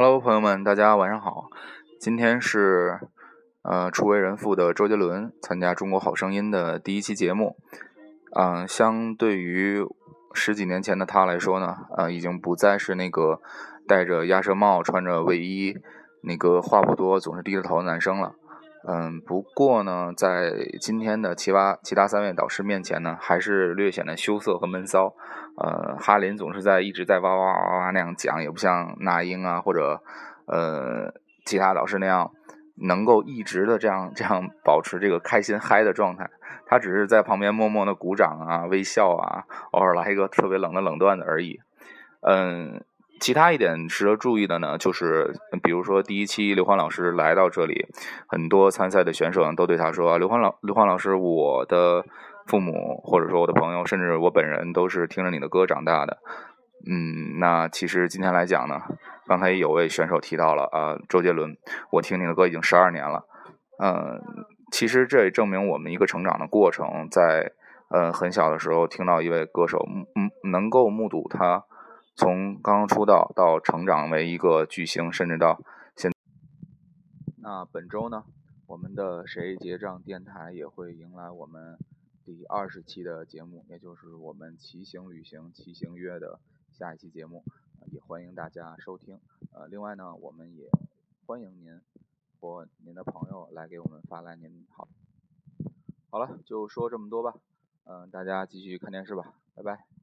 Hello，朋友们，大家晚上好。今天是呃初为人父的周杰伦参加《中国好声音》的第一期节目。嗯，相对于十几年前的他来说呢，呃，已经不再是那个戴着鸭舌帽、穿着卫衣、那个话不多、总是低着头的男生了。嗯，不过呢，在今天的其他其他三位导师面前呢，还是略显得羞涩和闷骚。呃，哈林总是在一直在哇哇哇哇那样讲，也不像那英啊或者呃其他导师那样能够一直的这样这样保持这个开心嗨的状态。他只是在旁边默默的鼓掌啊、微笑啊，偶尔来一个特别冷的冷段子而已。嗯。其他一点值得注意的呢，就是比如说第一期刘欢老师来到这里，很多参赛的选手都对他说：“刘欢老刘欢老师，我的父母或者说我的朋友，甚至我本人都是听着你的歌长大的。”嗯，那其实今天来讲呢，刚才有位选手提到了啊，周杰伦，我听你的歌已经十二年了。嗯，其实这也证明我们一个成长的过程，在呃很小的时候听到一位歌手，嗯，能够目睹他。从刚刚出道到成长为一个巨星，甚至到现，那本周呢，我们的谁结账电台也会迎来我们第二十期的节目，也就是我们骑行旅行骑行约的下一期节目，也欢迎大家收听。呃，另外呢，我们也欢迎您或您的朋友来给我们发来您好。好了，就说这么多吧。嗯，大家继续看电视吧，拜拜。